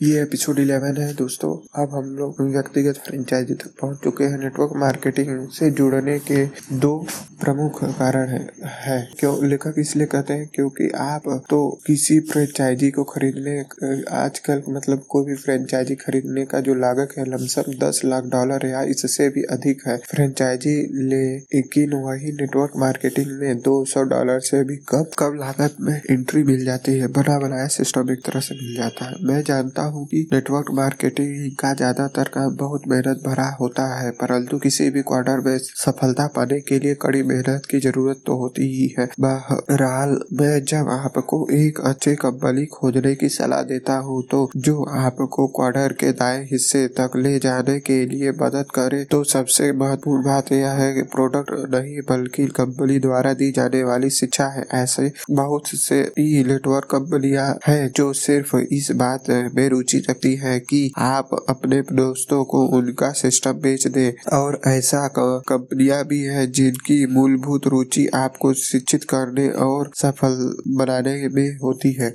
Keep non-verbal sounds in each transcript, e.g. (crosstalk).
ये episode eleven है दोस्तों। अब हम लोग व्यक्तिगत फ्रेंचाइजी तक पहुँच चुके हैं। नेटवर्क मार्केटिंग से जुड़ने के दो प्रमुख कारण है, है। क्यों? लेखक इसलिए कहते हैं क्योंकि आप तो किसी फ्रेंचाइजी को खरीदने आजकल मतलब कोई भी फ्रेंचाइजी खरीदने का जो लागत है लमसम दस लाख डॉलर या इससे भी अधिक है फ्रेंचाइजी लेकिन वही नेटवर्क मार्केटिंग में दो सौ डॉलर से भी कम कम लागत में एंट्री मिल जाती है बना बनाया सिस्टम एक तरह से मिल जाता है। मैं जानता हूँ कि नेटवर्क मार्केटिंग का ज़्यादातर काम बहुत मेहनत भरा होता है, परंतु किसी भी क्वार्टर में सफलता पाने के लिए कड़ी मेहनत की ज़रूरत तो होती ही है। बहरहाल, मैं जब आपको एक अच्छे कंपनी खोजने की सलाह देता हूँ तो जो आपको क्वार्टर के दाएँ हिस्से तक ले जाने के लिए मदद करे तो सबसे महत्वपूर्ण बात यह है कि प्रोडक्ट नहीं, बल्कि कंपनी द्वारा दी जाने वाली शिक्षा है। ऐसे बहुत से ई नेटवर्क कंपनियाँ हैं, जो सिर्फ़ इस बात में रुचि रखती है कि आप अपने दोस्तों को उनका सिस्टम बेच दे। और ऐसा कंपनियाँ भी है जिनकी मूलभूत रुचि आपको शिक्षित करने और सफल बनाने में होती है।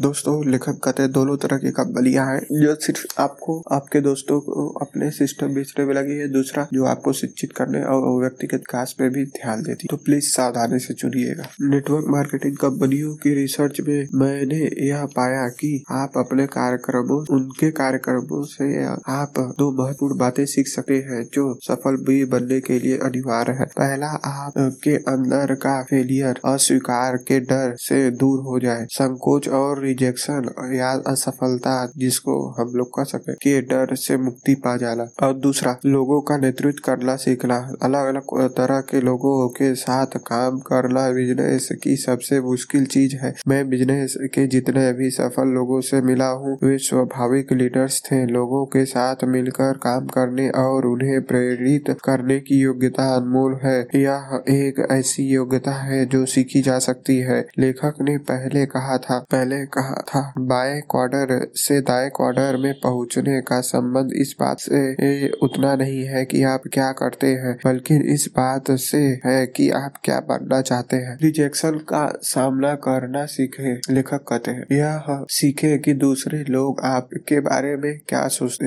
दोस्तों, लेखक कहते हैं, दोनों तरह की कंपनियाँ हैं। जो सिर्फ़ आपको, आपके दोस्तों को अपने सिस्टम बेचने में लगी है, दूसरा जो आपको शिक्षित करने और व्यक्तिगत विकास पे भी ध्यान देती तो प्लीज़ सावधानी से चुनिएगा। नेटवर्क मार्केटिंग कंपनियों की रिसर्च में मैंने यह पाया कि आप अपने कार्यक्रमों, उनके कार्यक्रमों से आप दो महत्वपूर्ण बातें सीख सकते हैं जो सफल भी बनने के लिए अनिवार्य है। पहला आप के अंदर का फेलियर अस्वीकार के डर से दूर हो जाए। संकोच और रिजेक्शन या असफलता जिसको हम लोग कह सके के डर से मुक्ति पा जाना। और दूसरा, लोगों का नेतृत्व करना सीखना। अलग अलग तरह के लोगों के साथ काम करना बिज़नेस की सबसे मुश्किल चीज़ है। मैं बिज़नेस के जितने भी सफल लोगों से मिला हूँ। वे स्वाभाविक लीडर्स थे, लोगों के साथ मिलकर काम करने और उन्हें प्रेरित करने की योग्यता अनमोल है। यह एक ऐसी योग्यता है जो सीखी जा सकती है। लेखक ने पहले कहा था, पहले कहा था, बाएँ क्वार्टर से दाएँ क्वार्टर में पहुँचने का संबंध इस बात से उतना नहीं है कि आप क्या करते हैं, बल्कि इस बात से है कि आप क्या बनना चाहते हैं। रिजेक्शन का सामना करना सीखे, लेखक कहते हैं। यह सीखे कि दूसरे लोग आपके बारे में क्या सोचते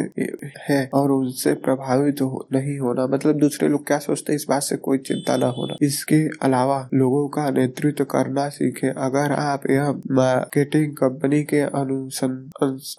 हैं और उनसे प्रभावित हो, नहीं होना? मतलब दूसरे लोग क्या सोचते हैं? इस बात से कोई चिंता न होना। इसके अलावा लोगों का नेतृत्व करना सीखे। अगर आप यह मार्केटिंग कंपनी के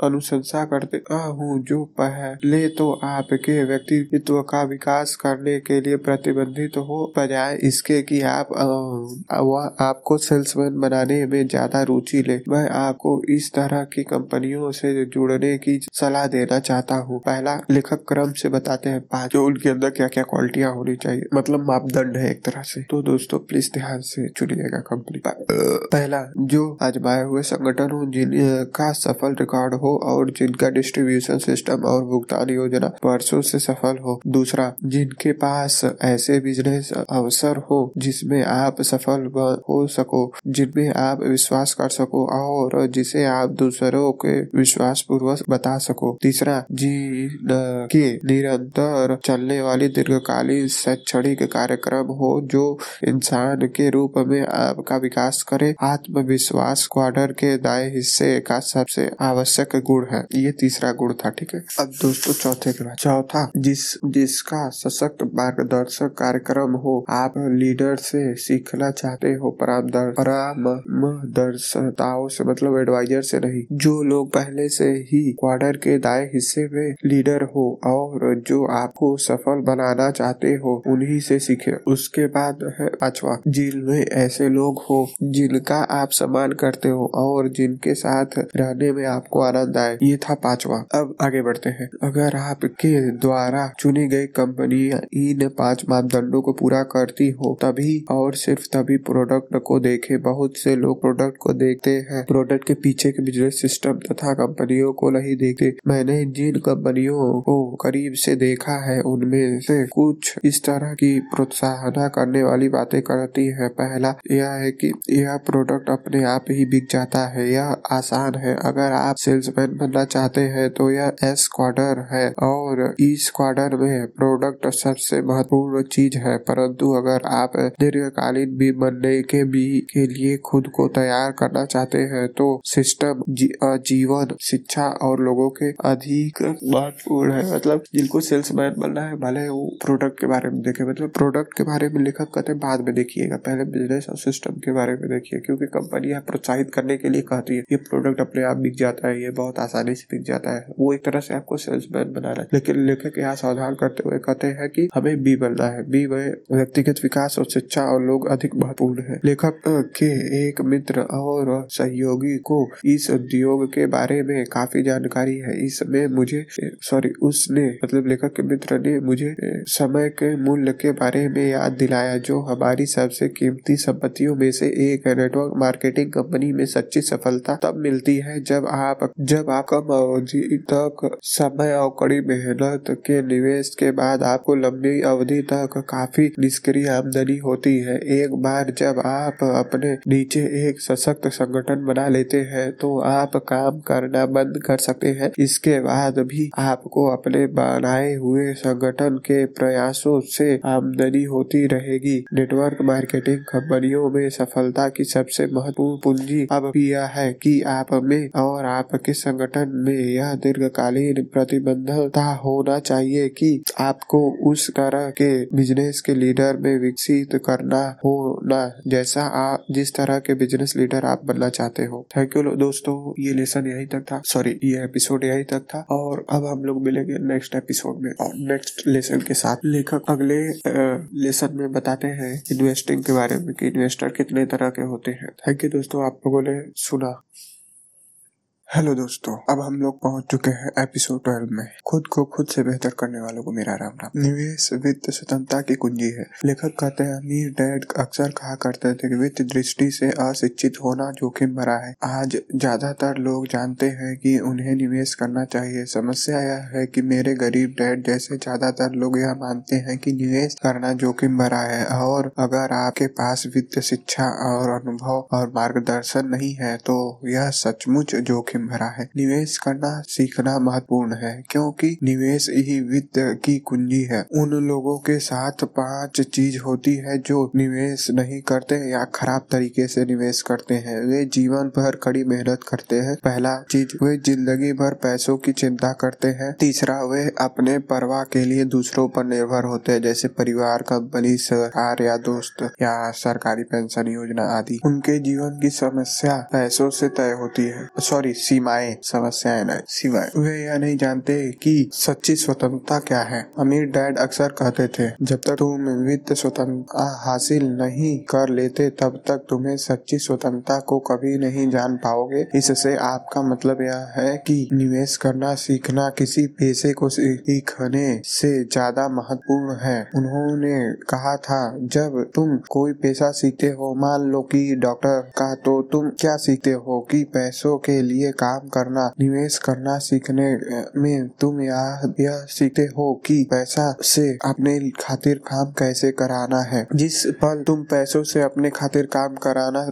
अनुशंसा करते हूँ जो पहले तो आपके व्यक्तित्व का विकास करने के लिए प्रतिबंधित हो बजाय इसके कि आप वह आपको सेल्समैन बनाने में ज़्यादा रुचि ले। मैं आपको इस तरह की कंपनियों से जुड़ने की सलाह देना चाहता हूँ। पहला, लेखक क्रम से बताते हैं पाँच जो उनके अंदर क्या क्या क्वालिटियाँ होनी चाहिए। मतलब मापदंड है एक तरह से। तो दोस्तों प्लीज़ ध्यान से चुनिएगा कंपनी पहला, जो आजमाए हुए संगठन हो जिनका सफल रिकॉर्ड हो और जिनका डिस्ट्रीब्यूशन सिस्टम और भुगतान योजना वर्षों से सफल हो। दूसरा, जिनके पास ऐसे बिज़नेस अवसर हो जिसमें आप सफल हो सको, जिनमें आप विश्वास कर सको और जिसे आप दूसरों के विश्वास पूर्वक बता सको। तीसरा, जी के, निरंतर चलने वाली दीर्घकालीन शैक्षणिक कार्यक्रम हो जो इंसान के रूप में आपका विकास करे। आत्मविश्वास क्वार्टर के दाएँ हिस्से का सबसे आवश्यक गुण है। ये तीसरा गुण था, ठीक है? अब दोस्तों, चौथे के बाद। चौथा, जिस, जिसका सशक्त मार्गदर्शक कार्यक्रम हो, आप लीडर से सीखना चाहते हो परामर्शताओं से मतलब एडवाइजर से नहीं, जो लोग पहले से ही क्वार्टर के दाएँ हिस्से में लीडर हो और जो आपको सफल बनाना चाहते हो, उन्हीं से सीखे। उसके बाद है पांचवा जिनमें ऐसे लोग हो जिनका आप सम्मान करते हो और जिनके साथ रहने में आपको आनंद आए। ये था पांचवा। अब आगे बढ़ते हैं। अगर आपके द्वारा चुनी गई कंपनी इन पाँच मापदंडों को पूरा करती हो, तभी और सिर्फ़ तभी प्रोडक्ट को देखे। बहुत से लोग प्रोडक्ट को देखते हैं। प्रोडक्ट के पीछे के बिज़नेस सिस्टम तथा कंपनियों को नहीं देखते मैंने जिन कंपनियों को करीब से देखा है उनमें से कुछ इस तरह की प्रोत्साहन करने वाली बातें करती है। पहला यह है कि यह प्रोडक्ट अपने आप ही बिक जाता है। यह आसान है। अगर आप सेल्समैन बनना चाहते हैं तो यह एस क्वार्टर है और इस क्वार्टर में प्रोडक्ट सबसे महत्वपूर्ण चीज़ है। परंतु अगर आप दीर्घकालीन भी बनने के भी के लिए खुद को तैयार करना चाहते हैं तो सिस्टम जी, जीवन, शिक्षा और लोगों के अधिक महत्वपूर्ण है। मतलब जिनको सेल्समैन बनना है, भले वो प्रोडक्ट के बारे में देखे मतलब प्रोडक्ट के बारे में लेखक कहते हैं बाद में देखिएगा। पहले बिज़नेस और सिस्टम के बारे में देखिए, क्योंकि कंपनियाँ प्रोत्साहित करने के लिए कहती है ये प्रोडक्ट अपने आप बिक जाता है, ये बहुत आसानी से बिक जाता है। वो एक तरह से आपको सेल्समैन बना रहा है। लेकिन लेखक यहाँ सावधान करते हुए कहते हैं कि हमें बी बनना है। बी में व्यक्तिगत विकास और शिक्षा और लोग अधिक महत्वपूर्ण है। लेखक के एक मित्र और सहयोगी को इस उद्योग के बारे में काफ़ी जानकारी है। इसमें मुझे सॉरी उसने मतलब लेखक के मित्र ने मुझे समय के मूल्य के बारे में याद दिलाया, जो हमारी सबसे कीमती संपत्तियों में से एक है। नेटवर्क मार्केटिंग कंपनी में सच्ची सफलता तब मिलती है जब आप जब आप कम अवधि तक समय और कड़ी मेहनत के निवेश के बाद आपको लंबी अवधि तक काफ़ी निष्क्रिय आमदनी होती है। एक बार जब आप अपने नीचे एक सशक्त संगठन बना लेते हैं तो आप काम करना बंद कर सकते हैं। इसके बाद भी आपको अपने बनाए हुए संगठन के प्रयासों से आमदनी होती रहेगी। नेटवर्क मार्केटिंग कंपनियों में सफलता की सबसे महत्वपूर्ण पूंजी अब यह है कि आप में और आपके संगठन में यह दीर्घकालीन प्रतिबद्धता होना चाहिए कि आपको उस तरह के बिज़नेस के लीडर में विकसित करना हो होना जैसा आप, जिस तरह के बिज़नेस लीडर आप बनना चाहते हो। थैंक यू दोस्तों। ये लेसन यही तक था। सॉरी ये एपिसोड यही तक था। और अब हम लोग मिलेंगे नेक्स्ट एपिसोड में। और नेक्स्ट लेसन के साथ लेखक अगले लेसन में बताते हैं इन्वेस्टिंग के बारे में कि इन्वेस्टर कितने तरह के होते हैं। थैंक यू दोस्तों, आप लोगों ने सुना। हेलो दोस्तों, अब हम लोग पहुँच चुके हैं एपिसोड ट्वेल्व में। खुद को खुद से बेहतर करने वालों को मेरा राम राम। निवेश वित्त स्वतंत्रता की कुंजी है। लेखक कहते हैं, अमीर डैड अक्सर कहा करते थे कि वित्त दृष्टि से अशिक्षित होना जोखिम भरा है। आज ज़्यादातर लोग जानते हैं कि उन्हें निवेश करना चाहिए। समस्या यह है कि मेरे गरीब डैड जैसे ज़्यादातर लोग यह मानते हैं कि निवेश करना जोखिम भरा है। और अगर आपके पास वित्त, शिक्षा और अनुभव और मार्गदर्शन नहीं है तो यह सचमुच जोखिम भरा है। निवेश करना सीखना महत्वपूर्ण है, क्योंकि निवेश ही वित्त की कुंजी है। उन लोगों के साथ पाँच चीज़ होती है जो निवेश नहीं करते या खराब तरीके से निवेश करते हैं। वे जीवन भर कड़ी मेहनत करते हैं। पहला चीज़, वे ज़िंदगी भर पैसों की चिंता करते हैं। तीसरा, वे अपने परवाह के लिए दूसरों पर निर्भर होते हैं, जैसे परिवार, कंपनी, सरकार या दोस्त, या सरकारी पेंशन योजना आदि। उनके जीवन की समस्या पैसों से तय होती है। सॉरी सीमाएँ, समस्याएँ नहीं सीमाएँ वे यह नहीं जानते कि सच्ची स्वतंत्रता क्या है। अमीर डैड अक्सर कहते थे, जब तक तुम वित्त स्वतंत्रता हासिल नहीं कर लेते, तब तक तुम्हें सच्ची स्वतंत्रता को कभी नहीं जान पाओगे। इससे आपका मतलब यह है कि निवेश करना, सीखना, किसी पैसे को सीखने से ज़्यादा महत्वपूर्ण है। उन्होंने कहा था, जब तुम कोई पैसा सीखते हो, मान लो कि डॉक्टर का तो तुम क्या सीखते हो कि पैसों के लिए काम करना निवेश करना सीखने में तुम यह यह सीखते हो कि पैसा से अपने खातिर काम कैसे कराना है। जिस पल तुम पैसों से अपने खातिर काम कराना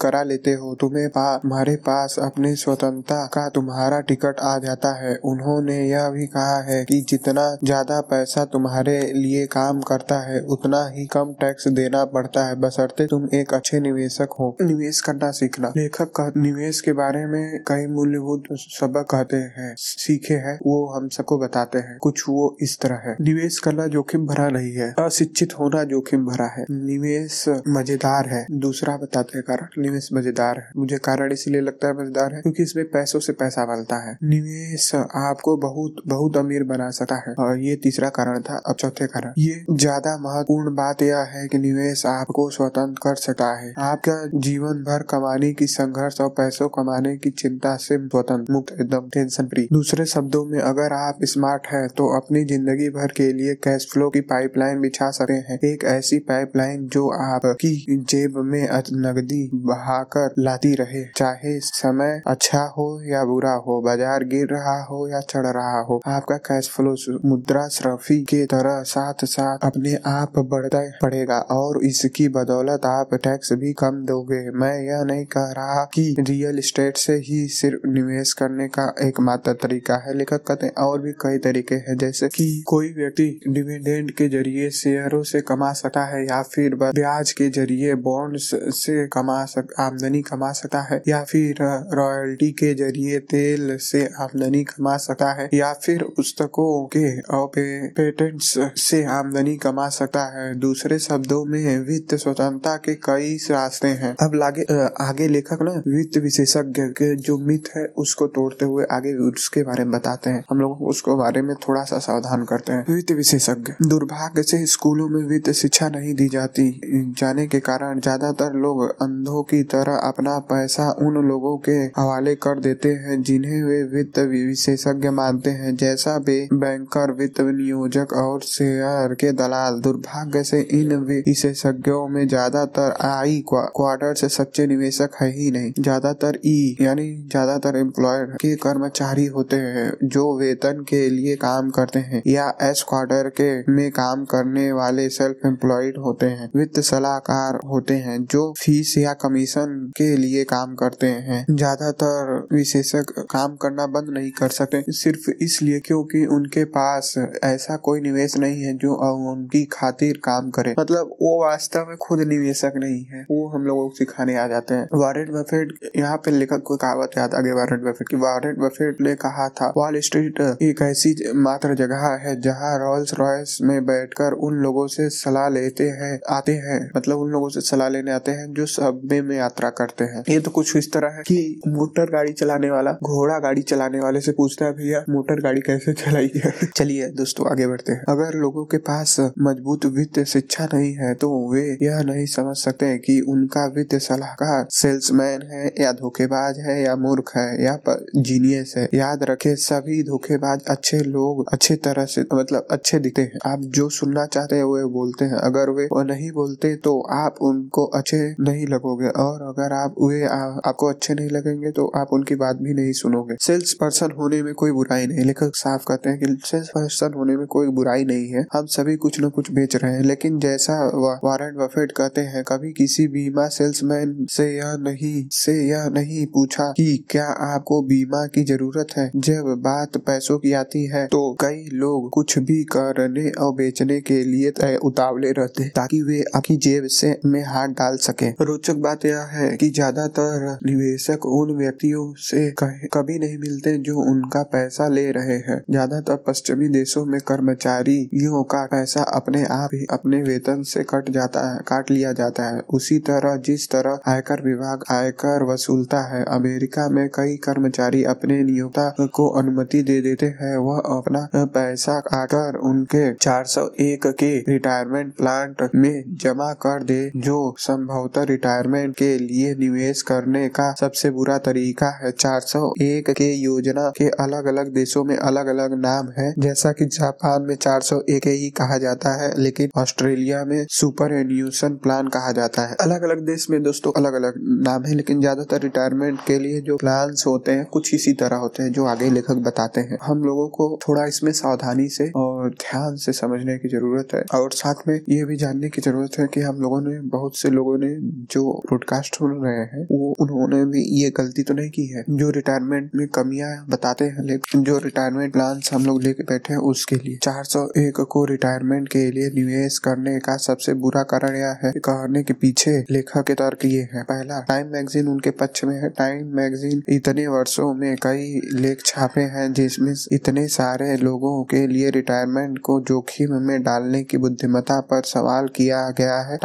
करा लेते हो तुम्हें पा, तुम्हारे पास अपने स्वतंत्रता का तुम्हारा टिकट आ जाता है। उन्होंने यह भी कहा है कि जितना ज़्यादा पैसा तुम्हारे लिए काम करता है उतना ही कम टैक्स देना पड़ता है। बसरते तुम एक अच्छे निवेशक हो। निवेश करना सीखना। लेखक का निवेश के बारे में कई मूल्यभूत सबक कहते हैं, सीखे हैं, वो हम सबको बताते हैं। कुछ वो इस तरह है। निवेश करना जोखिम भरा नहीं है। अशिक्षित होना जोखिम भरा है। निवेश मज़ेदार है। दूसरा बताते हैं कारण। निवेश मज़ेदार है। मुझे कारण इसलिए लगता है मज़ेदार है क्योंकि इसमें पैसों से पैसा बनता है। निवेश आपको बहुत बहुत अमीर बना सकता है। और ये तीसरा कारण था। अब चौथे कारण। ये ज़्यादा महत्वपूर्ण बात यह है कि निवेश आपको स्वतंत्र कर सकता है। आपका जीवन भर कमाने की संघर्ष और पैसों कमाने की चिंता से स्वतंत्र मुक्त, एकदम टेंशन फ्री दूसरे शब्दों में, अगर आप स्मार्ट हैं तो अपनी ज़िंदगी भर के लिए कैश फ्लो की पाइपलाइन बिछा सकते हैं। एक ऐसी पाइपलाइन जो आपकी जेब में नगदी बहाकर लाती रहे। चाहे समय अच्छा हो या बुरा हो, बाज़ार गिर रहा हो या चढ़ रहा हो, आपका कैश फ्लो मुद्रा श्रफी के तरह साथ साथ अपने आप बढ़ता पड़ेगा और इसकी बदौलत आप टैक्स भी कम दोगे। मैं यह नहीं कह रहा कि रियल एस्टेट से ही सिर्फ़ निवेश करने का एक मात्र तरीका है, लेखक कहते हैं। और भी कई तरीके हैं, जैसे कि कोई व्यक्ति डिविडेंड के ज़रिए शेयरों से कमा सकता है या फिर ब्याज के ज़रिए बॉन्ड से कमा सक आमदनी कमा सकता है, या फिर रॉयल्टी के ज़रिए तेल से आमदनी कमा सकता है, या फिर पुस्तकों के पेटेंट्स से आमदनी कमा सकता है। दूसरे शब्दों में, वित्त स्वतंत्रता के कई रास्ते हैं। अब लागे आगे लेखक ना वित्त विशेषज्ञ के जो मिथ है, उसको तोड़ते हुए आगे उसके बारे में बताते हैं। हम लोग उसको बारे में थोड़ा सा सावधान करते हैं। वित्त विशेषज्ञ। दुर्भाग्य से स्कूलों में वित्त शिक्षा नहीं दी जाती। जाने के कारण ज़्यादातर लोग अंधों की तरह अपना पैसा उन लोगों के हवाले कर देते हैं, जिन्हें वे वित्त विशेषज्ञ मानते हैं, जैसा वे बैंकर, वित्त नियोजक और शेयर के दलाल। दुर्भाग्य से इन विशेषज्ञों में ज़्यादातर आई क्वार्टर से सच्चे निवेशक है ही नहीं। ज़्यादातर ई, यानी ज़्यादातर एम्प्लॉयड के कर्मचारी होते हैं, जो वेतन के लिए काम करते हैं या एस क्वार्टर के में काम करने वाले सेल्फ एम्प्लॉयड होते हैं। वित्त सलाहकार होते हैं, जो फ़ीस या कमीशन के लिए काम करते हैं। ज़्यादातर विशेषज्ञ काम करना बंद नहीं कर सकते, सिर्फ़ इसलिए क्योंकि उनके पास ऐसा कोई निवेश नहीं है जो उनकी खातिर काम करे। मतलब वो वास्तव में खुद निवेशक नहीं है, वो हम लोगों को सिखाने आ जाते हैं। वारेन बफेट, यहाँ पे लेखक को कहावत याद आगे वारेन बफेट की वारेन बफेट ने कहा था, वॉल स्ट्रीट एक ऐसी मात्र जगह है जहाँ रॉयल्स रॉयस में बैठकर उन लोगों से सलाह लेते हैं, आते हैं मतलब उन लोगों से सलाह लेने आते हैं जो सबे में यात्रा करते हैं। ये तो कुछ इस तरह है कि मोटर गाड़ी चलाने वाला, घोड़ा गाड़ी चलाने वाले से पूछता है, भैया, मोटर गाड़ी कैसे चलाई है? (laughs) चलिए दोस्तों, आगे बढ़ते हैं। अगर लोगों के पास मज़बूत वित्त शिक्षा नहीं है तो वे यह नहीं समझ सकते कि उनका वित्त सलाहकार सेल्समैन है या धोखेबाज है या मूर्ख है या जीनियस है। याद रखे सभी धोखेबाज अच्छे लोग अच्छे तरह से मतलब अच्छे दिखते हैं। आप जो सुनना चाहते हैं वो बोलते हैं। अगर वे वो नहीं बोलते तो आप उनको अच्छे नहीं लगोगे। और अगर आप वे आ, आपको अच्छे नहीं लगेंगे तो आप उनकी बात भी नहीं सुनोगे। सेल्स पर्सन होने में कोई बुराई नहीं। लेखक साफ़ कहते हैं कि सेल्स पर्सन होने में कोई बुराई नहीं है। हम सभी कुछ न कुछ बेच रहे हैं। लेकिन जैसा वारंट बफेट कहते हैं कभी किसी बीमा सेल्समैन से यह नहीं से यह नहीं पूछा कि क्या आपको बीमा की ज़रूरत है? जब बात पैसों की आती है तो कई लोग कुछ भी करने और बेचने के लिए उतावले रहते ताकि वे आपकी जेब से में हाथ डाल सके। रोचक बात यह है कि ज़्यादातर निवेशक उन व्यक्तियों से कभी नहीं मिलते जो उनका पैसा ले रहे हैं। ज़्यादातर पश्चिमी देशों में कर्मचारियों का पैसा अपने आप ही अपने वेतन से कट जाता है, काट लिया जाता है। उसी तरह जिस तरह आयकर विभाग आयकर वसूलता है, अमेरिका में कई कर्मचारी अपने नियोक्ता को अनुमति दे देते हैं। वह अपना पैसा आकर उनके 401 के रिटायरमेंट प्लांट में जमा कर दे, जो संभवतः रिटायरमेंट के लिए निवेश करने का सबसे बुरा तरीका है। 401 के योजना के अलग अलग देशों में अलग अलग नाम है। जैसा कि जापान में चार सौ एक ही कहा जाता है, लेकिन ऑस्ट्रेलिया में सुपर एन्यूशन प्लान कहा जाता है। अलग अलग देश में दोस्तों अलग अलग नाम है, लेकिन ज़्यादातर रिटायरमेंट के लिए जो प्लान होते हैं, कुछ इसी तरह होते हैं, जो आगे लेखक बताते हैं। हम लोगों को थोड़ा इसमें सावधानी से और ध्यान से समझने की ज़रूरत है। और साथ में ये भी जानने की ज़रूरत है कि हम लोगों ने, बहुत से लोगों ने जो ब्रॉडकास्ट सुन रहे हैं, वो उन्होंने भी ये गलती तो नहीं की है। जो रिटायरमेंट में कमियाँ बताते हैं, लेकिन जो रिटायरमेंट प्लान हम लोग लेके बैठे हैं, उसके लिए। 401 को रिटायरमेंट के लिए निवेश करने का सबसे बुरा कारण यह है। कहने के पीछे लेखक के तर्क ये है। पहला टाइम मैगजीन उनके पक्ष में है। टाइम मैगजीन इतने वर्षों में कई लेख छापे हैं, जिसमें इतने सारे लोगों के लिए रिटायरमेंट को जोखिम में डालने की बुद्धिमता पर सवाल किया गया है।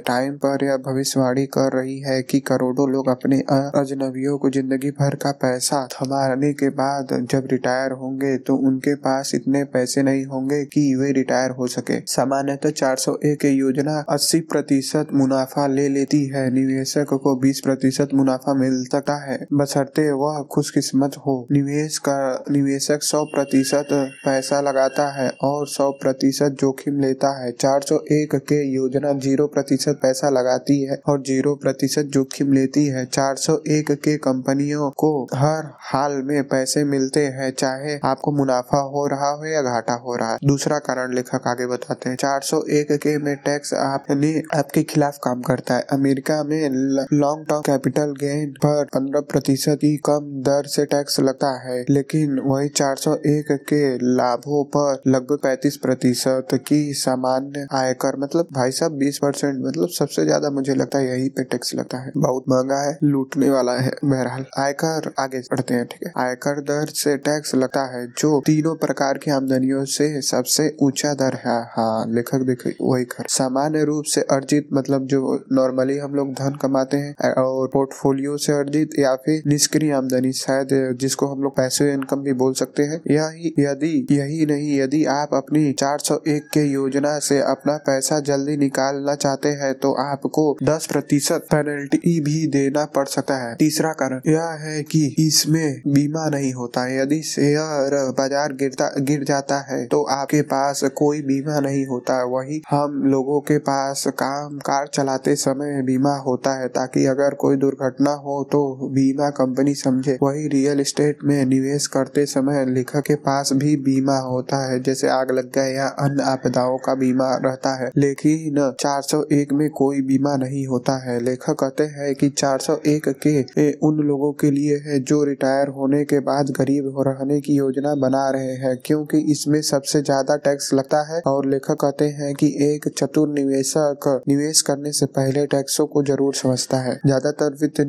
टाइम पर यह भविष्यवाणी कर रही है कि करोड़ों लोग अपने अजनबियों को ज़िंदगी भर का पैसा थमाने के बाद जब रिटायर होंगे तो उनके पास इतने पैसे नहीं होंगे कि वे रिटायर हो सके। सामान्यतः चार सौ एक योजना 80 प्रतिशत मुनाफा ले लेती है। निवेशक को 20 प्रतिशत मुनाफा मिल सकता है। बसरते वह खुशकिस्मत हो। निवेश का, निवेशक सौ प्रतिशत पैसा लगाता है और सौ प्रतिशत जोखिम लेता है। 401 के योजना ज़ीरो प्रतिशत पैसा लगाती है और ज़ीरो प्रतिशत जोखिम लेती है। 401 के कंपनियों को हर हाल में पैसे मिलते हैं, चाहे आपको मुनाफा हो रहा हो या घाटा हो रहा है। दूसरा कारण लेखक आगे बताते हैं। 401 के में टैक्स आपने आपके खिलाफ काम करता है। अमेरिका में लॉन्ग टर्म कैपिटल गेन पर 15 प्रतिशत ही कम दर से टैक्स लगता है, लेकिन वही 401 के लाभों पर लगभग 35 प्रतिशत की सामान्य आयकर मतलब भाई साहब 20 परसेंट मतलब सबसे ज़्यादा मुझे लगता है यही पे टैक्स लगता है। बहुत महँगा है, लूटने वाला है बहरहाल। आयकर आगे बढ़ते हैं, ठीक है? आयकर दर से टैक्स लगता है, जो तीनों प्रकार की आमदनियों से सबसे ऊँचा दर है। हाँ लेखक देखे वही कर। सामान्य रूप से अर्जित मतलब जो नॉर्मली हम लोग धन कमाते हैं और पोर्टफोलियो से अर्जित या फिर निष्क्रिय आमदनी, शायद जिसको हम लोग पैसे इनकम भी बोल सकते हैं यही यदि, यही नहीं, यदि आप अपनी 401 के योजना से अपना पैसा जल्दी निकालना चाहते हैं तो आपको 10 प्रतिशत पेनल्टी भी देना पड़ सकता है। तीसरा कारण यह है कि इसमें बीमा नहीं होता। है यदि शेयर बाज़ार गिरता, गिर जाता है तो आपके पास कोई बीमा नहीं होता। वही हम लोगों के पास काम कार चलाते समय बीमा होता है, ताकि अगर कोई दुर्घटना हो तो बीमा कंपनी समझे। वही रियल एस्टेट में निवेश करते समय लेखक के पास भी बीमा होता है। जैसे आग लग गए या अन्य आपदाओं का बीमा रहता है। लेकिन 401 में कोई बीमा नहीं होता है। लेखक कहते हैं कि 401 के उन लोगों के लिए है जो रिटायर होने के बाद गरीब हो रहने की योजना बना रहे हैं, क्योंकि इसमें सबसे ज़्यादा टैक्स लगता है। और लेखक कहते हैं कि एक चतुर निवेशक निवेश करने से पहले टैक्सों को ज़रूर समझता है। ज़्यादातर वित्त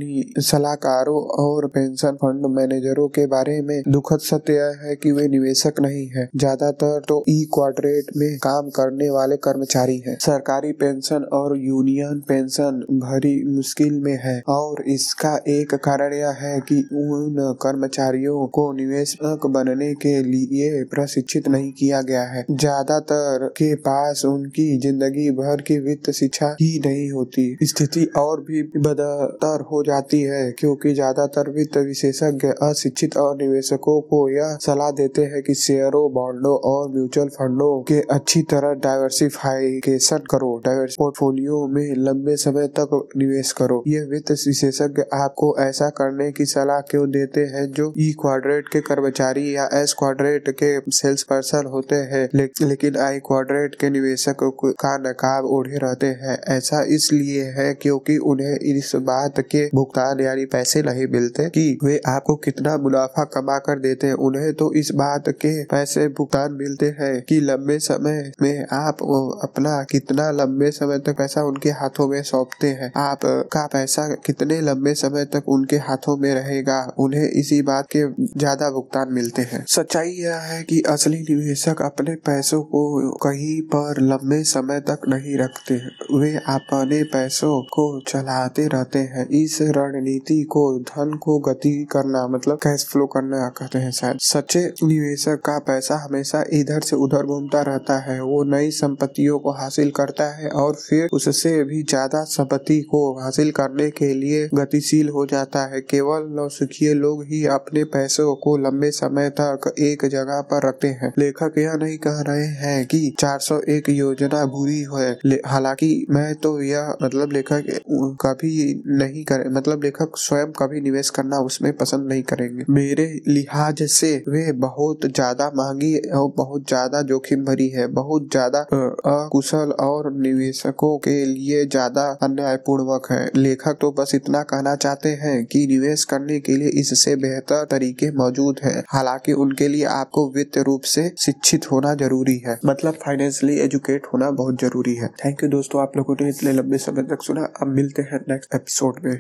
सलाहकारों और पेंशन फंड मैनेजरों के बारे में दुखद सत्य है कि वे निवेशक नहीं है। ज़्यादातर तो ई क्वाड्रेट में काम करने वाले कर्मचारी हैं। सरकारी पेंशन और यूनियन पेंशन भरी मुश्किल में है और इसका एक कारण यह है कि उन कर्मचारियों को निवेशक बनने के लिए प्रशिक्षित नहीं किया गया है ज़्यादातर के पास उनकी ज़िंदगी भर की वित्त शिक्षा ही नहीं होती स्थिति और भी बदतर हो जाती है, क्योंकि ज़्यादातर वित्त विशेषज्ञ अशिक्षित और निवेशकों को यह सलाह देते हैं कि शेयरों, बॉन्डों और म्यूचुअल फंडों के अच्छी तरह डाइवर्सिफिकेशन करो। पोर्टफोलियो में लंबे समय तक निवेश करो। ये वित्त विशेषज्ञ आपको ऐसा करने की सलाह क्यों देते हैं जो ई क्वाड्रेट के कर्मचारी या एस क्वाड्रेट के सेल्स पर्सन होते हैं? ले, लेकिन आई क्वाड्रेट के निवेशक का नकाब ओढ़े रहते हैं। ऐसा इसलिए है क्योंकि उन्हें इस बात के भुगतान यानी पैसे नहीं मिलते कि वे आपको कितना मुनाफा कमा कर देते हैं। उन्हें तो इस बात के पैसे भुगतान मिलते हैं कि लंबे समय में आप अपना कितना लंबे समय तक पैसा उनके हाथों में सौंपते हैं। आप का पैसा कितने लंबे समय तक उनके हाथों में रहेगा? उन्हें इसी बात के ज़्यादा भुगतान मिलते हैं। सच्चाई यह है कि असली निवेशक अपने पैसों को कहीं पर लंबे समय तक नहीं रखते। वे अपने पैसों को चलाते रहते हैं। इस रणनीति को, धन को गति करना मतलब कैश फ्लो करना कहते हैं शायद। सच्चे निवेशक का पैसा हमेशा इधर से उधर घूमता रहता है। वो नई संपत्तियों को हासिल करता है और फिर उससे भी ज़्यादा संपत्ति को हासिल करने के लिए गतिशील हो जाता है। केवल नौसिखिए लोग ही अपने पैसों को लंबे समय तक एक जगह पर रखते हैं। लेखक यह नहीं कह रहे हैं कि 401 योजना बुरी है। हालाँकि मैं तो यह मतलब लेखक कभी नहीं करे मतलब लेखक स्वयं कभी निवेश करना उसमें पसंद नहीं करेंगे। मेरे लिहाज से वे बहुत ज़्यादा महँगी और बहुत ज़्यादा जोखिम भरी है। बहुत ज़्यादा अकुशल और निवेशकों के लिए ज़्यादा अन्यायपूर्वक है। लेखक तो बस इतना कहना चाहते हैं कि निवेश करने के लिए इससे बेहतर तरीके मौजूद है। हालाँकि उनके लिए आपको वित्त रूप से शिक्षित होना ज़रूरी है। मतलब फाइनेंशियली एजुकेट होना बहुत ज़रूरी है। थैंक यू दोस्तों, आप लोगों ने इतने लंबे समय तक सुना। अब मिलते हैं नेक्स्ट एपिसोड में।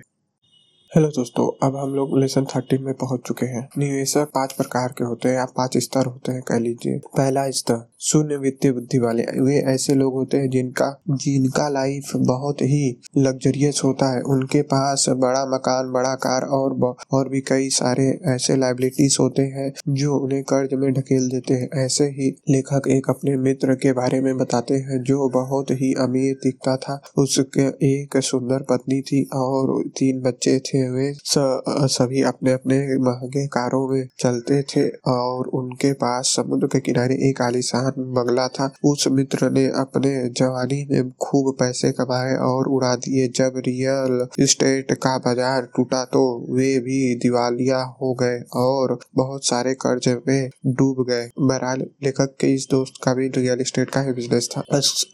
हेलो दोस्तों, अब हम लोग लेसन थर्टीन में पहुँच चुके हैं। निवेशक पाँच प्रकार के होते हैं या पाँच स्तर होते हैं कह लीजिए। पहला स्तर, शून्य वित्तीय बुद्धि वाले। वे ऐसे लोग होते हैं जिनका जिनका लाइफ बहुत ही लग्जरियस होता है। उनके पास बड़ा मकान, बड़ा कार और और भी कई सारे ऐसे लाइबिलिटीज होते हैं जो उन्हें कर्ज में ढकेल देते हैं। ऐसे ही लेखक एक अपने मित्र के बारे में बताते हैं, जो बहुत ही अमीर दिखता था। उसके एक सुंदर पत्नी थी और तीन बच्चे थे। वे सभी अपने अपने महँगे कारों में चलते थे और उनके पास समुद्र के किनारे एक आलिशान बंगला था। उस मित्र ने अपने जवानी में खूब पैसे कमाए और उड़ा दिए। जब रियल इस्टेट का बाज़ार टूटा तो वे भी दिवालिया हो गए और बहुत सारे कर्ज में डूब गए। बहरहाल, लेखक के इस दोस्त का भी रियल एस्टेट का ही बिज़नेस था।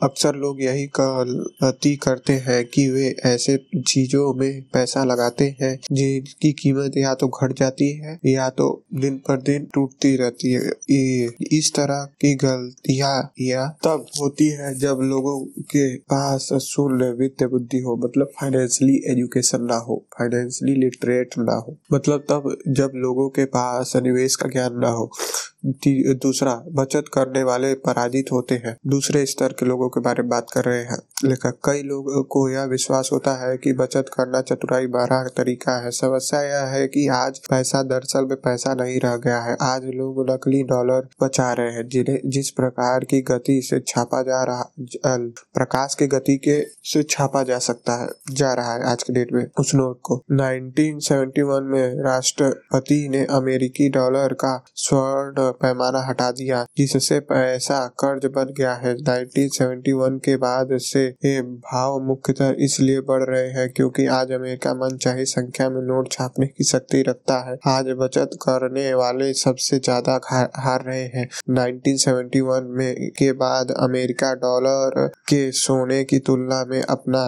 अक्सर लोग यही गलती करते हैं कि वे ऐसे चीज़ों में पैसा लगाते हैं जिनकी कीमत या तो घट जाती है या तो दिन पर दिन टूटती रहती है। इस तरह की गलतियाँ या तब होती है जब लोगों के पास शून्य वित्त बुद्धि हो मतलब फाइनेंशियली एजुकेशन ना हो फाइनेंशियली लिटरेट ना हो। मतलब तब जब लोगों के पास निवेश का ज्ञान ना हो दूसरा, बचत करने वाले पराजित होते हैं। दूसरे स्तर के लोगों के बारे में बात कर रहे हैं। लेखक, कई लोगों को यह विश्वास होता है कि बचत करना चतुराई बारह तरीका है। समस्या यह है कि आज पैसा दरअसल में पैसा नहीं रह गया है। आज लोग नकली डॉलर बचा रहे हैं, जिन्हें, जिस प्रकार की गति से छापा जा रहा प्रकाश की गति के, से छापा जा सकता है, जा रहा है आज के डेट में। उस नोट को 1971 में राष्ट्रपति ने अमेरिकी डॉलर का स्वर्ण पैमाना हटा दिया, जिससे पैसा कर्ज बन गया है। 1971 के बाद से भाव मुख्यतः इसलिए बढ़ रहे हैं क्योंकि आज अमेरिका मन चाहे संख्या में नोट छापने की शक्ति रखता है। आज बचत करने वाले सबसे ज़्यादा हार रहे हैं। 1971 में के बाद अमेरिका डॉलर के सोने की तुलना में अपना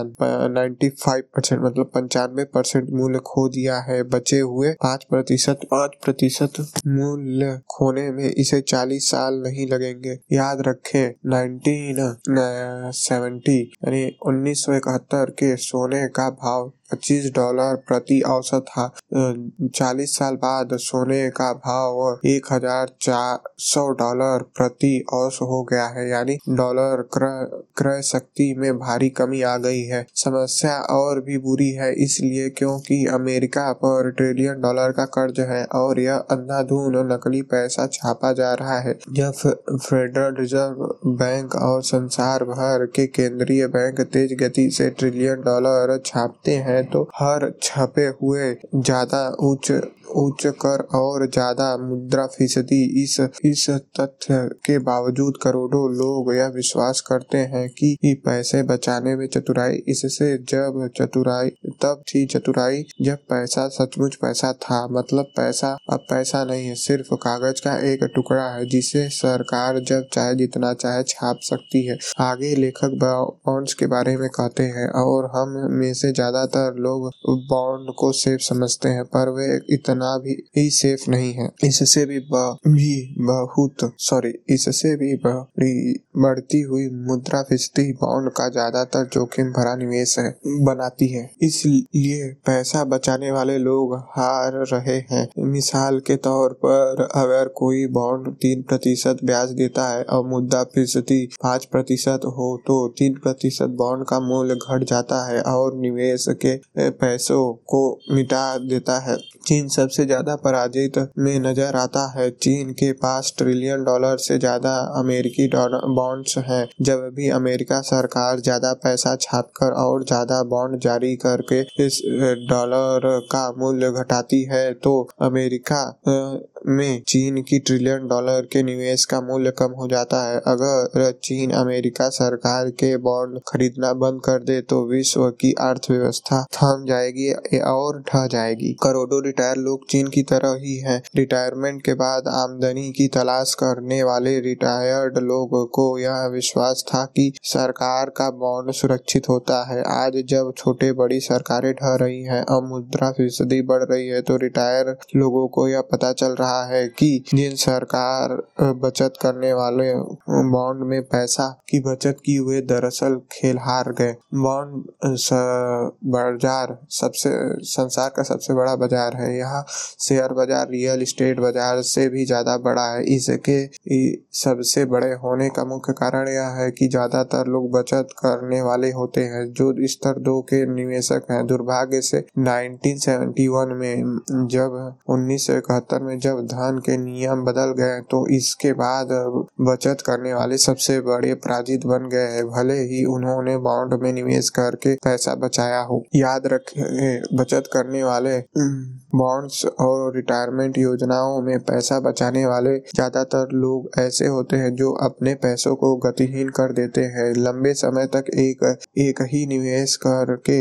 95 परसेंट मतलब पंचानवे परसेंट मूल्य खो दिया है। बचे हुए पाँच प्रतिशत पाँच प्रतिशत मूल्य खोने में इसे 40 साल नहीं लगेंगे। याद रखें 1970 यानी उन्नीस सौ इकहत्तर के सोने का भाव पच्चीस डॉलर प्रति औसत था। चालीस साल बाद सोने का भाव एक हज़ार चार सौ डॉलर प्रति औस हो गया है, यानी डॉलर क्रय शक्ति में भारी कमी आ गई है। समस्या और भी बुरी है, इसलिए क्योंकि अमेरिका पर ट्रिलियन डॉलर का कर्ज है और यह अंधाधुन नकली पैसा छापा जा रहा है। जब फेडरल रिज़र्व बैंक और संसार भर के केंद्रीय बैंक तेज गति से ट्रिलियन डॉलर छापते है तो हर छपे हुए ज़्यादा उच्च उच्च कर और ज़्यादा मुद्रा फ़ीसदी। इस इस तथ्य के बावजूद करोड़ों लोग यह विश्वास करते हैं कि पैसे बचाने में चतुराई, इससे जब चतुराई, तब थी चतुराई। जब पैसा सचमुच पैसा था मतलब पैसा, अब पैसा नहीं है, सिर्फ़ कागज़ का एक टुकड़ा है, जिसे सरकार जब चाहे जितना चाहे छाप सकती है। आगे लेखक बॉन्ड्स के बारे में कहते हैं, और हम में से ज़्यादातर लोग बॉन्ड को सेफ़ समझते हैं, पर वे इतना इतना भी ही सेफ़ नहीं है। इससे भी भी बहुत सॉरी इससे भी बढ़ती हुई मुद्रा फ़ीसदी बॉन्ड का ज़्यादातर जोखिम भरा निवेश है, बनाती है। इसलिए पैसा बचाने वाले लोग हार रहे हैं। मिसाल के तौर पर अगर कोई बॉन्ड तीन प्रतिशत ब्याज देता है और मुद्रा फ़ीसदी पाँच प्रतिशत हो तो तीन प्रतिशत बॉन्ड का मूल्य घट जाता है और निवेश के पैसों को मिटा देता है। चीन सबसे ज़्यादा पराजित में नज़र आता है। चीन के पास ट्रिलियन डॉलर से ज़्यादा अमेरिकी बॉन्ड्स हैं। जब भी अमेरिका सरकार ज़्यादा पैसा छापकर और ज़्यादा बॉन्ड जारी करके इस डॉलर का मूल्य घटाती है तो अमेरिका में चीन की ट्रिलियन डॉलर के निवेश का मूल्य कम हो जाता है। अगर चीन अमेरिका सरकार के बॉन्ड खरीदना बंद कर दे तो विश्व की अर्थव्यवस्था थम जाएगी और ढह जाएगी। करोड़ों रिटायर लोग चीन की तरह ही हैं। रिटायरमेंट के बाद आमदनी की तलाश करने वाले रिटायर्ड लोगों को यह विश्वास था कि सरकार का बॉन्ड सुरक्षित होता है। आज जब छोटे बड़ी सरकारें ढह रही हैं और मुद्रा फ़ीसदी बढ़ रही है तो रिटायर लोगों को यह पता चल रहा है कि जिन सरकार बचत करने वाले बॉन्ड में पैसा की बचत की हुए दरअसल खेल हार गए। बॉन्ड बाज़ार सबसे, संसार का सबसे बड़ा बाज़ार है। यहाँ शेयर बाज़ार, रियल एस्टेट बाज़ार से भी ज़्यादा बड़ा है। इसके सबसे बड़े होने का मुख्य कारण यह है कि ज़्यादातर लोग बचत करने वाले होते हैं। जो स्तर दो के निवेशक हैं, दुर्भाग्य से 1971 में, जब उन्नीस सौ इकहत्तर में जब धन के नियम बदल गए तो इसके बाद बचत करने वाले सबसे बड़े अपराजित बन गए हैं। भले ही उन्होंने बॉन्ड में निवेश करके पैसा बचाया हो। याद रखे, बचत करने वाले बॉन्ड्स और रिटायरमेंट योजनाओं में पैसा बचाने वाले ज़्यादातर लोग ऐसे होते हैं जो अपने पैसों को गतिहीन कर देते हैं। लंबे समय तक एक एक ही निवेश करके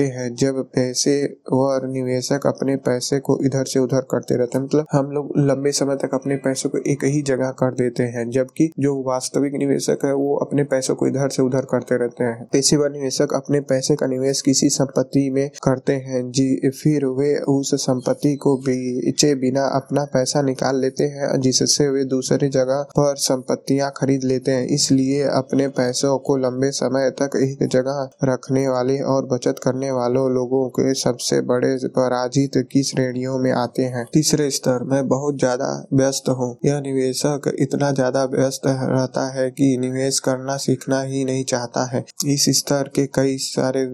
हैं। जब पैसे और निवेशक अपने पैसे को इधर से उधर करते रहते हैं मतलब हम लोग लंबे समय तक अपने पैसों को एक ही जगह कर देते हैं, जबकि जो वास्तविक निवेशक है वो अपने पैसों को इधर से उधर करते रहते हैं। पेशेवर निवेशक अपने पैसे का निवेश किसी संपत्ति में करते हैं, जी, फिर वे उस संपत्ति को बेचे बिना अपना पैसा निकाल लेते हैं, जिससे वे दूसरी जगह पर संपत्तियाँ खरीद लेते हैं। इसलिए अपने पैसों को लंबे समय तक एक जगह रखने वाले और बचत करने वालों लोगों के सबसे बड़े पराजित की श्रेणियों में आते हैं। तीसरे स्तर में बहुत ज़्यादा व्यस्त हूँ। यह निवेशक इतना ज़्यादा व्यस्त रहता है कि निवेश करना सीखना ही नहीं चाहता है। इस स्तर के कई सारे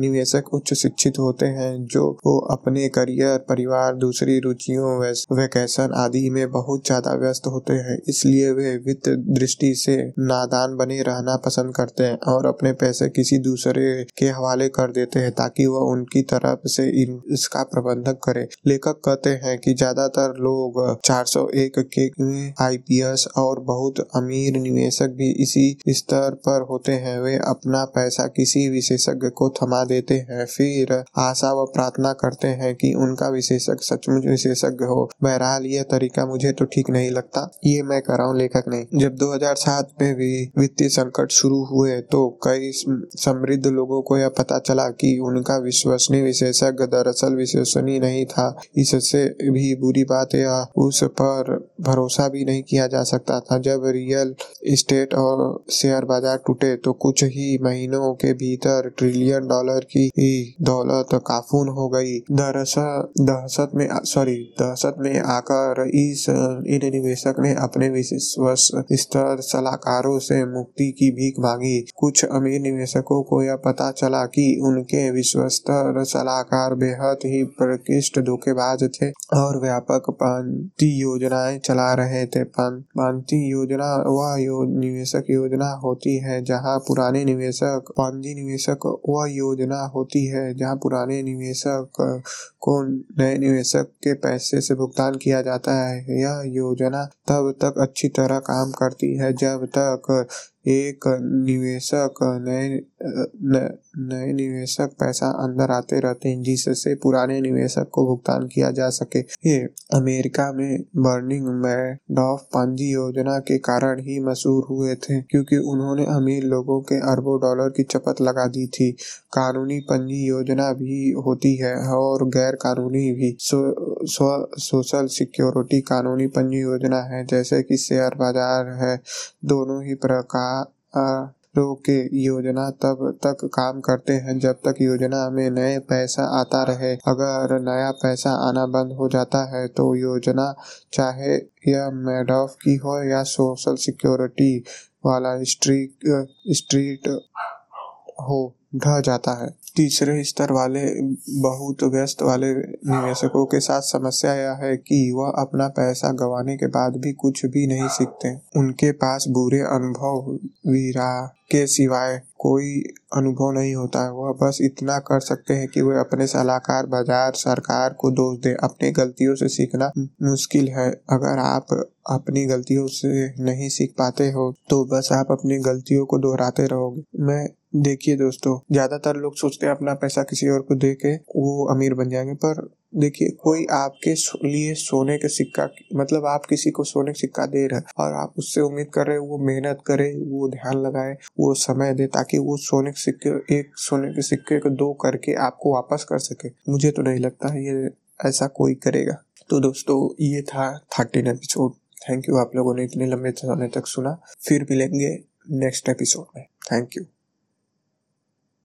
निवेशक उच्च शिक्षित होते हैं, जो वो अपने करियर परिवार दूसरी रुचियों वैकेशन आदि में बहुत ज़्यादा व्यस्त होते हैं। इसलिए वे वित्त दृष्टि से नादान बने रहना पसंद करते हैं और अपने पैसे किसी दूसरे के हवाले कर देते हैं ताकि वह उनकी तरफ़ से इन, इसका प्रबंधक करे। लेखक कहते हैं कि ज़्यादातर लोग 401 के आईपीएस और बहुत अमीर निवेशक भी इसी स्तर पर होते हैं। वे अपना पैसा किसी विशेषज्ञ को थमा देते हैं। फिर आशा व प्रार्थना करते हैं कि उनका विशेषज्ञ सचमुच विशेषज्ञ हो बहरहाल यह तरीका मुझे तो ठीक नहीं लगता। ये मैं कर रहा हूँ, लेखक नहीं। जब 2007 में भी वित्तीय संकट शुरू हुए तो कई समृद्ध लोगों को यह पता चला कि उनका विश्वसनीय विशेषज्ञ दरअसल विश्वसनीय नहीं था। इससे भी बुरी बात यह उस पर भरोसा भी नहीं किया जा सकता था। जब रियल स्टेट और शेयर बाज़ार टूटे तो कुछ ही महीनों के भीतर ट्रिलियन डॉलर की दौलत काफून हो गई। दरअसल दहशत में सॉरी दहशत में आकर इस इन निवेशक ने अपने विश्वास स्तर सलाहकारों से मुक्ति की भीख मांगी। कुछ अमीर निवेशकों को यह पता चला कि उनके विश्वस्त सलाहकार बेहद ही प्रकृष्ट धोखेबाज थे और व्यापक पांति योजनाएँ चला रहे थे। पांति योजना वह यो, निवेशक योजना होती है जहाँ पुराने निवेशक पांजी निवेशक वह योजना होती है जहाँ पुराने निवेशक को नए निवेशक के पैसे से भुगतान किया जाता है। यह योजना तब तक अच्छी तरह काम करती है जब तक एक निवेशक नए नए निवेशक पैसा अंदर आते रहते हैं जिससे पुराने निवेशक को भुगतान किया जा सके। ये अमेरिका में बर्निंग मैडॉफ पंजी योजना के कारण ही मशहूर हुए थे क्योंकि उन्होंने अमीर लोगों के अरबों डॉलर की चपत लगा दी थी। कानूनी पंजी योजना भी होती है और गैर कानूनी भी। सो, सो, सोशल सिक्योरिटी कानूनी पंजी योजना है जैसे कि शेयर बाज़ार है दोनों ही प्रकार के योजना तब तक काम करते हैं जब तक योजना में नए पैसा आता रहे। अगर नया पैसा आना बंद हो जाता है तो योजना चाहे यह मेडॉफ की हो या सोशल सिक्योरिटी वाला स्ट्रीट स्ट्रीट हो, ढह जाता है। तीसरे स्तर वाले, बहुत व्यस्त वाले निवेशकों के साथ समस्या यह है कि वह अपना पैसा गंवाने के बाद भी कुछ भी नहीं सीखते। उनके पास बुरे अनुभव, वीरा के सिवाय कोई अनुभव नहीं होता। है वह बस इतना कर सकते हैं कि वे अपने सलाहकार, बाज़ार, सरकार को दोष दे। अपनी गलतियों से सीखना मुश्किल है। अगर आप अपनी गलतियों से नहीं सीख पाते हो तो बस आप अपनी गलतियों को दोहराते रहोगे। मैं देखिए दोस्तों, ज़्यादातर लोग सोचते हैं अपना पैसा किसी और को दे के वो अमीर बन जाएँगे, पर देखिए, कोई आपके लिए सोने के सिक्का मतलब आप किसी को सोने का सिक्का दे रहे हैं और आप उससे उम्मीद कर रहे हैं, वो मेहनत करे, वो ध्यान लगाए, वो समय दे ताकि वो सोने के सिक्के, एक सोने के सिक्के को दो करके आपको वापस कर सके। मुझे तो नहीं लगता है ये ऐसा कोई करेगा। तो दोस्तों, ये था थर्टीन एपिसोड थैंक यू आप लोगों ने इतने लंबे समय तक सुना। फिर मिलेंगे नेक्स्ट एपिसोड में। Thank you